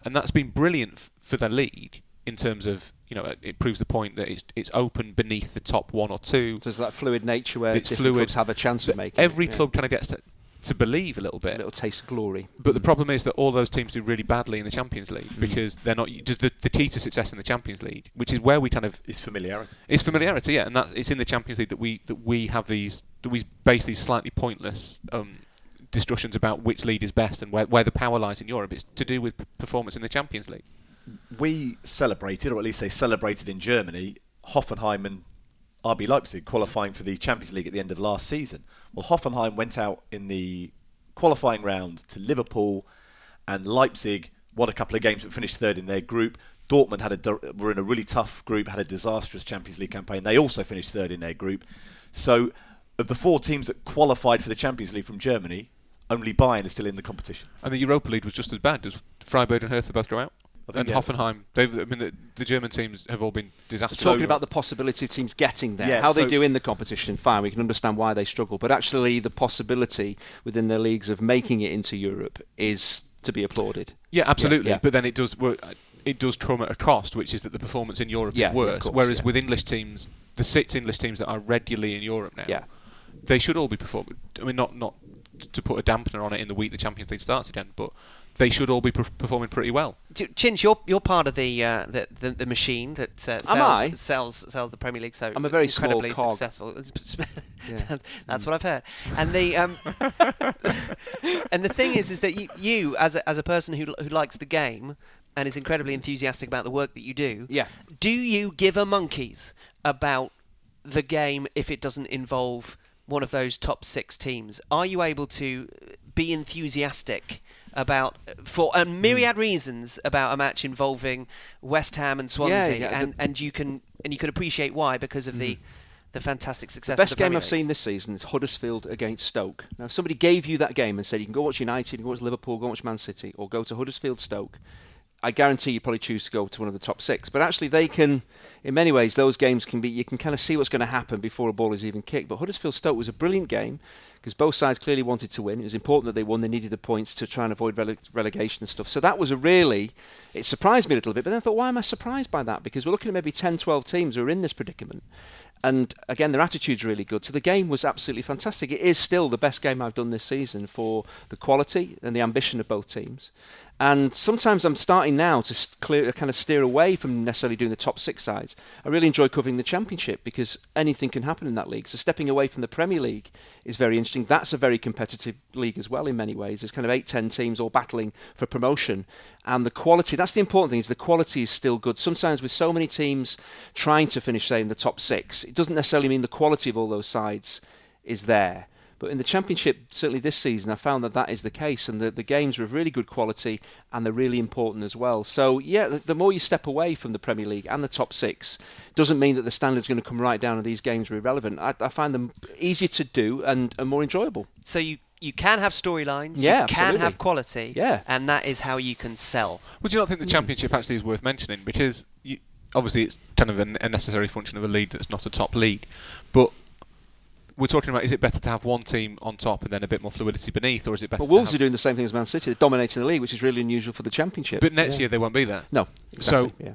and that's been brilliant f- for the league in terms of you know it, it proves the point that it's it's open beneath the top one or two. There's that fluid nature where It's different fluid. clubs have a chance of making it, Every yeah. club kind of gets to, to believe a little bit. a bit. little taste of glory. But the problem is that all those teams do really badly in the Champions League because they're not. Just the, the key to success in the Champions League, which is where we kind of it's familiarity. is familiarity, yeah, and that's it's in the Champions League that we that we have these that we base these slightly pointless um, discussions about which league is best and where where the power lies in Europe. It's to do with p- performance in the Champions League. we celebrated, or at least they celebrated in Germany, Hoffenheim and RB Leipzig qualifying for the Champions League at the end of last season. Well, Hoffenheim went out in the qualifying round to Liverpool, and Leipzig won a couple of games but finished third in their group. Dortmund had a were in a really tough group, had a disastrous Champions League campaign. They also finished third in their group. So, of the four teams that qualified for the Champions League from Germany, only Bayern is still in the competition. And the Europa League was just as bad. Does Freiburg and Hertha both go out? And yeah. Hoffenheim, they've, I mean, the, the German teams have all been disastrous. Talking about the possibility of teams getting there, Yeah, how they do in the competition, fine, we can understand why they struggle. But actually, the possibility within their leagues of making it into Europe is to be applauded. Yeah, absolutely. yeah. But then it does work. Uh, it does come at a cost, which is that the performance in Europe Yeah, is worse. course, whereas yeah. with English teams, the six English teams that are regularly in Europe now, Yeah. they should all be performing. I mean, not not to put a dampener on it in the week the Champions League starts again, but they should all be per- performing pretty well. Ch- Chinch, you're you're part of the uh, the, the the machine that uh, Am sells, I? sells sells the Premier League. So I'm a very small incredibly cog. successful. Yeah. That's what I've heard. And the um, and the thing is, is that you, you as a, as a person who who likes the game and is incredibly enthusiastic about the work that you do, Yeah. do you give a monkeys about the game if it doesn't involve one of those top six teams? Are you able to be enthusiastic about, for a myriad mm. reasons, about a match involving West Ham and Swansea, yeah, and, the- and you can and you can appreciate why because of the mm. the fantastic success. The best the game I've seen this season is Huddersfield against Stoke. Now, if somebody gave you that game and said you can go watch United, you can go watch Liverpool, go watch Man City, or go to Huddersfield Stoke, I guarantee you'd probably choose to go to one of the top six. But actually, they can, in many ways, those games can be, you can kind of see what's going to happen before a ball is even kicked. But Huddersfield Stoke was a brilliant game because both sides clearly wanted to win. It was important that they won. They needed the points to try and avoid rele- relegation and stuff. So that was a really, it surprised me a little bit. But then I thought, why am I surprised by that? Because we're looking at maybe 10, 12 teams who are in this predicament. And again, their attitude's really good. So the game was absolutely fantastic. It is still the best game I've done this season for the quality and the ambition of both teams. And sometimes I'm starting now to clear, kind of steer away from necessarily doing the top six sides. I really enjoy covering the Championship because anything can happen in that league. So stepping away from the Premier League is very interesting. That's a very competitive league as well in many ways. There's kind of eight, ten teams all battling for promotion. And the quality, that's the important thing, is the quality is still good. Sometimes with so many teams trying to finish, say, in the top six, it doesn't necessarily mean the quality of all those sides is there. But in the Championship, certainly this season, I found that that is the case, and the, the games are of really good quality and they're really important as well. So, yeah, the, the more you step away from the Premier League and the top six, doesn't mean that the standard's going to come right down and these games are irrelevant. I, I find them easier to do and, and more enjoyable. So you you can have storylines, Yeah, you can absolutely. have quality, Yeah. and that is how you can sell. Would you not think the Championship actually is worth mentioning? Because you, obviously it's kind of a necessary function of a league that's not a top league. But we're talking about is it better to have one team on top and then a bit more fluidity beneath, or is it better But to Wolves have... are doing the same thing as Man City. They're dominating the league, which is really unusual for the Championship. But next Yeah. year they won't be there. No. So- yeah.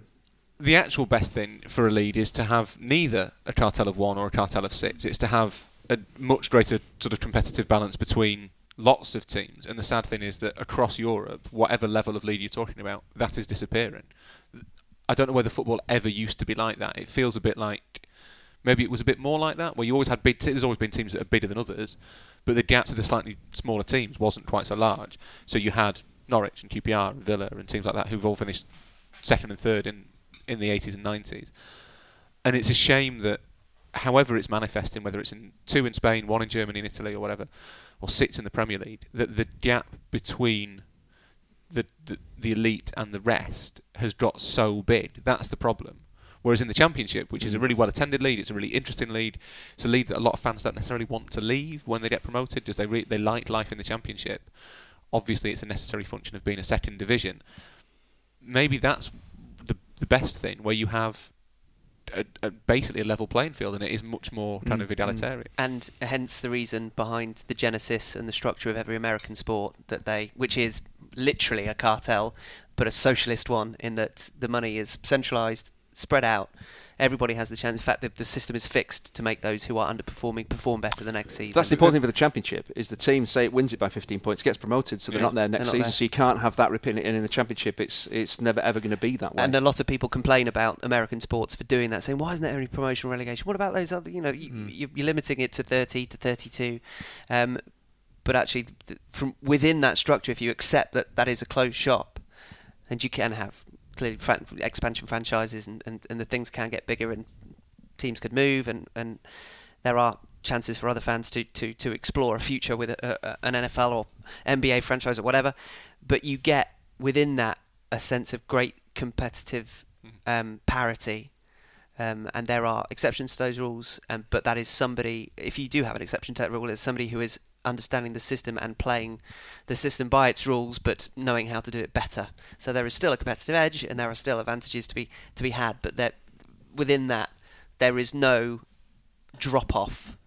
The actual best thing for a league is to have neither a cartel of one or a cartel of six. It's to have a much greater sort of competitive balance between lots of teams. And the sad thing is that across Europe, whatever level of league you're talking about, that is disappearing. I don't know whether football ever used to be like that. It feels a bit like maybe it was a bit more like that, where you always had big. Te- there's always been teams that are bigger than others, but the gap to the slightly smaller teams wasn't quite so large. So you had Norwich and QPR and Villa and teams like that who've all finished second and third in in the 80s and 90s. And it's a shame that, however it's manifesting, whether it's in two in Spain, one in Germany, and Italy, or whatever, or six in the Premier League, that the gap between the, the the elite and the rest has got so big. That's the problem. Whereas in the Championship, which is a really well attended league, it's a really interesting league. It's a league that a lot of fans don't necessarily want to leave when they get promoted, because they re- they like life in the Championship. Obviously, it's a necessary function of being a second division. Maybe that's the the best thing, where you have a, a, basically a level playing field, and it is much more kind of Mm, mm. egalitarian. and hence the reason behind the genesis and the structure of every American sport that they, which is literally a cartel, but a socialist one in that the money is centralized, spread out. Everybody has the chance. In fact, the, the system is fixed to make those who are underperforming perform better the next season. That's the important thing for the championship is the team say it wins it by 15 points gets promoted so they're Yeah. not there next not season there. so you can't have that repeating. and in the championship it's it's never ever going to be that way And a lot of people complain about American sports for doing that, saying, "Why isn't there any promotion relegation? What about those other? You know, you, mm. you're limiting it to 30 to 32." Um, but actually, th- from within that structure, if you accept that that is a closed shop, and you can have clearly fran- expansion franchises and, and, and the things can get bigger and teams could move and, and there are chances for other fans to, to, to explore a future with a, a, an NFL or NBA franchise or whatever. But you get within that a sense of great competitive um, parity. Um, and there are exceptions to those rules, um, but that is somebody. If you do have an exception to that rule, it's somebody who is understanding the system and playing the system by its rules, but knowing how to do it better. So there is still a competitive edge, and there are still advantages to be to be had. But that within that, there is no drop off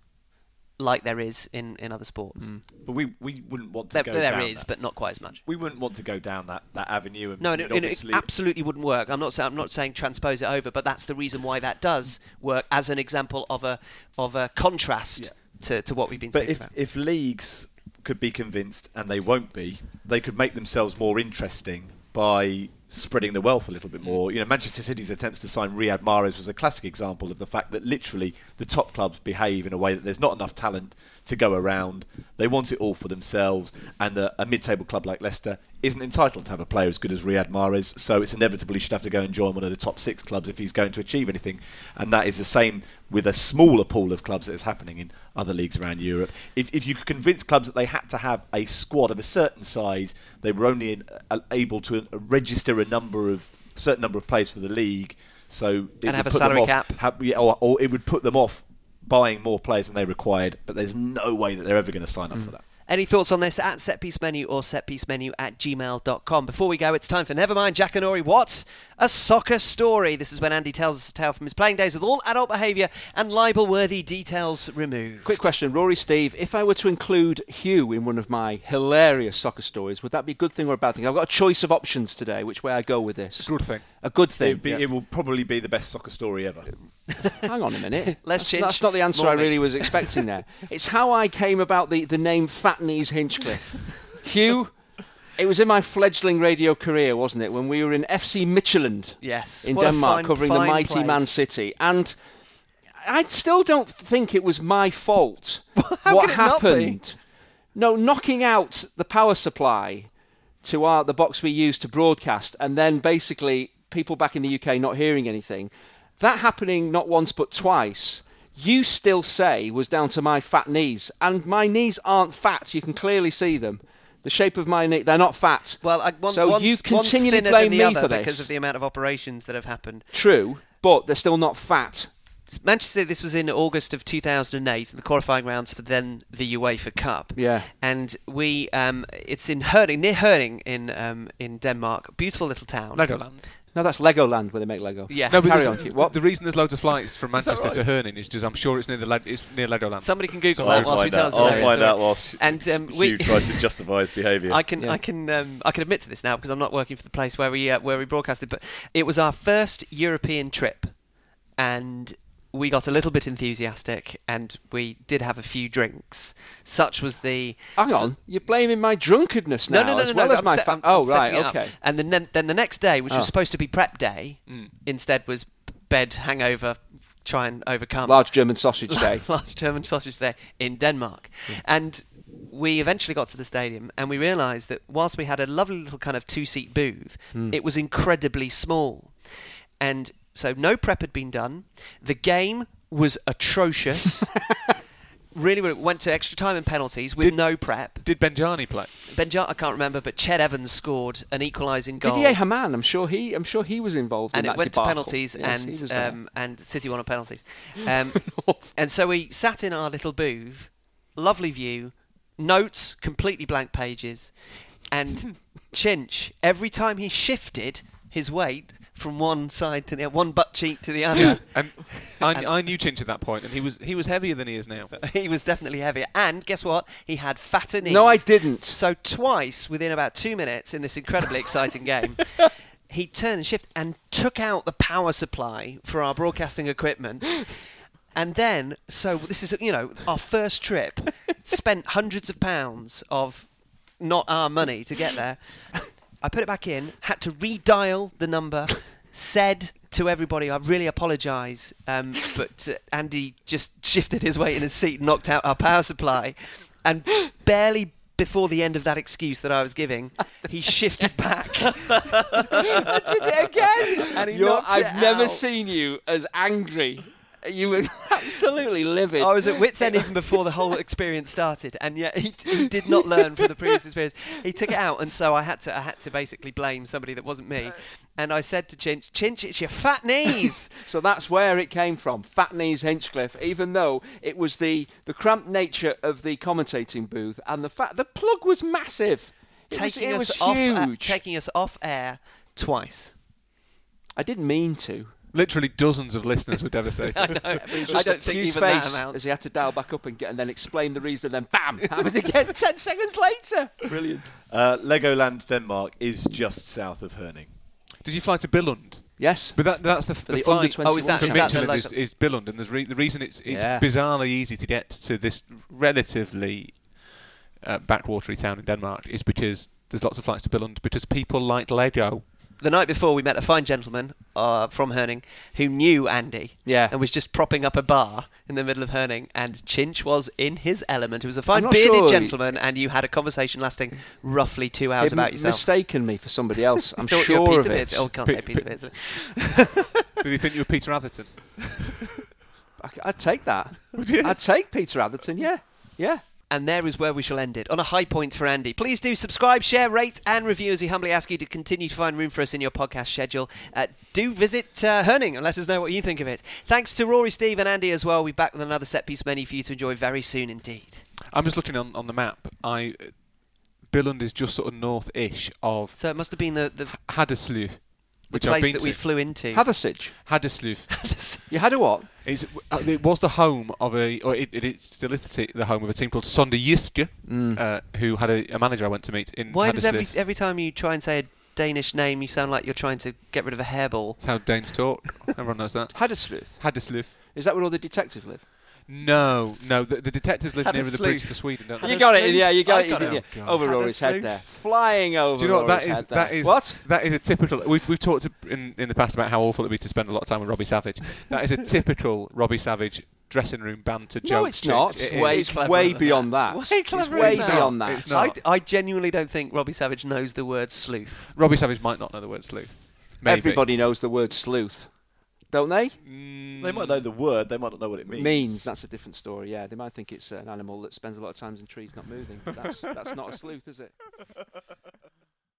like there is in, in other sports. Mm. But we, we wouldn't want to There, go there down is, that. but not quite as much. we wouldn't want to go down that, that avenue. And No, and it, and it absolutely wouldn't work. I'm not saying I'm not saying transpose it over, but that's the reason why that does work as an example of a of a contrast Yeah. To, to what we've been But if, about. if leagues could be convinced, and they won't be, they could make themselves more interesting by spreading the wealth a little bit more. You know, Manchester City's attempts to sign Riyad Mahrez was a classic example of the fact that literally the top clubs behave in a way that there's not enough talent to go around. They want it all for themselves, and the, a mid-table club like Leicester isn't entitled to have a player as good as Riyad Mahrez. So it's inevitable he should have to go and join one of the top six clubs if he's going to achieve anything. And that is the same with a smaller pool of clubs that is happening in other leagues around Europe. If, if you could convince clubs that they had to have a squad of a certain size, they were only in, uh, able to register a number of certain number of players for the league. So And have a salary off- cap. ha- yeah, or, or it would put them off buying more players than they required. But there's no way that they're ever going to sign up Mm. for that. Any thoughts on this at setpiecemenu or setpiecemenu at gmail.com. Before we go, it's time for Nevermind Jackanory. What? A soccer story. This is when Andy tells us a tale from his playing days with all adult behaviour and libel-worthy details removed. Quick question, Rory, Steve. If I were to include Hugh in one of my hilarious soccer stories, would that be a good thing or a bad thing? I've got a choice of options today. Which way I go with this? Good thing. A good thing. It'd be, It will probably be the best soccer story ever. Hang on a minute. Less that's, chinch, that's not the answer more I really was expecting there. It's how I came about the, the name Fat Knees Hinchcliffe. Hugh, it was in my fledgling radio career, wasn't it, when we were in FC Midtjylland Yes. in What Denmark fine- covering the mighty place. Man City. And I still don't think it was my fault what could it not be? happened. No, knocking out the power supply to our, the box we used to broadcast, and then basically people back in the UK not hearing anything. That happening not once but twice. You still say was down to my fat knees, and my knees aren't fat. You can clearly see them. The shape of my knee, they're not fat. Well, I, one, so one's, you continually thinner blame me for for because of the amount of operations that have happened. True, but they're still not fat. Manchester City, this was in August of 2008, in the qualifying rounds for then the UEFA Cup. Yeah. And we, um, it's in Herning, near Herning in um, in Denmark. Beautiful little town. Legoland. No, that's Legoland where they make Lego. Yeah. No, but Carry on, Hugh. What? The reason there's loads of flights from Manchester right? to Herning is just I'm sure it's near the Leg- it's near Legoland. Somebody can Google I'll that whilst we find tell out. us I'll find out whilst And um, Hugh we, tries to justify his behaviour. I can, Yeah. I can, um, I can admit to this now because I'm not working for the place where we uh, where we broadcasted. But it was our first European trip, and we got a little bit enthusiastic, and we did have a few drinks. Such was the Hang on, you're blaming my drunkenness now no, no, no, as no, well no, as I'm my set- fa- I'm- Oh, right, up. okay. And then, then, the next day, which Oh. was supposed to be prep day, Mm. instead was bed hangover. Try and overcome Large German sausage day. large German sausage there in Denmark. And we eventually got to the stadium and we realised that whilst we had a lovely little kind of two seat booth, Hmm. it was incredibly small. And so no prep had been done. The game was atrocious. really, really went to extra time and penalties with Did- no prep. Did Benjani play? Benjar, I can't remember, but Ched Evans scored an equalising goal. Didier Hamann, I'm sure he, I'm sure he was involved and in it that went debacle. to penalties, Yes, and um, and City won on penalties. Um, and so we sat in our little booth, lovely view, notes, completely blank pages, and Chinch. Every time he shifted his weight from one side to the other, one butt cheek to the other, And I, And- I knew Chinch at that point, and he was he was heavier than he is now. he was definitely heavier. And guess what? He had fatter knees. no, I didn't. So twice within about two minutes in this incredibly exciting game, he turned and shift and took out the power supply for our broadcasting equipment. And then, so this is you know our first trip, spent hundreds of pounds of not our money to get there. I put it back in, had to redial the number, said to everybody, I really apologise, um, but uh, Andy just shifted his weight in his seat, knocked out our power supply, and barely before the end of that excuse that I was giving, he shifted back. I did it again. And he You're- knocked I've it never seen you as angry. You were absolutely livid. I was at wit's end even before the whole experience started, and yet he, he did not learn from the previous experience. He took it out, and so I had to I had to basically blame somebody that wasn't me. And I said to Chinch, Chinch, it's your fat knees. So that's where it came from, Fat Knees Hinchcliffe. Even though it was the, the cramped nature of the commentating booth and the fact the plug was massive. It was, taking it us was off, uh, taking us off air twice. I didn't mean to. Literally dozens of listeners were devastated. I know. I don't think Hugh's even that amount. as he had to dial back up and get and then explain the reason, and then bam, happened again ten seconds later. Brilliant. Uh, Legoland Denmark is just south of Herning. Did you fly to Billund? Yes. But that, that's the, the, the flight Oh, is that- for is that the Michelin is, is Billund, and there's re- the reason it's, it's Yeah. bizarrely easy to get to this relatively uh, backwatery town in Denmark is because there's lots of flights to Billund because people like Lego. The night before, we met a fine gentleman uh, from Herning who knew Andy Yeah. and was just propping up a bar in the middle of Herning. And Chinch was in his element. He was a fine bearded sure gentleman, and you had a conversation lasting roughly two hours He'd about yourself. mistaken me for somebody else. I'm Thought you were sure of Peter it. Beardsley. Oh, can't Pe- say Peter pe- Beardsley. Did he think you were Peter Atherton? I- I'd take that. I'd take Peter Atherton. Yeah, yeah. And there is where we shall end it. On a high point for Andy. Please do subscribe, share, rate, and review as we humbly ask you to continue to find room for us in your podcast schedule. Uh, do visit uh, Herning and let us know what you think of it. Thanks to Rory, Steve, and Andy as well. We'll be back with another set piece menu for you to enjoy very soon indeed. I'm just looking on, on the map. I Billund is just sort of north-ish of So it must have been the, the, the which I've place been that to. we flew into. Hathersage. Haderslev. You had a what? It's, uh, it was the home of a, or it, it, it still is the, home of a team called Sonderjyske, uh, who had a, a manager I went to meet in Why does every, every time you try and say a Danish name, you sound like you're trying to get rid of a hairball? That's how Danes talk. Everyone knows that. Hadersluth. Haderslev. Is that where all the detectives live? No, no. The, the detectives live nearer the bridge to Sweden, don't they? You got it. Yeah, you got I it. You got did, it. yeah. Oh, God. Over Rory's head there, flying over. Do you know what that Rory's is? head That there. is what? That is a typical. We've we've talked in in the past about how awful it'd be to spend a lot of time with Robbie Savage. That is a typical Robbie Savage dressing room banter joke. No, it's not. It is. Way it's way beyond that. Way It's way that. beyond that. It's not. I, I genuinely don't think Robbie Savage knows the word sleuth. Robbie Savage might not know the word sleuth. Maybe. Everybody knows the word sleuth, don't they? Mm, They might know the word, they might not know what it means. Means that's a different story. Yeah, they might think it's an animal that spends a lot of time in trees not moving. But that's that's not a sleuth, is it?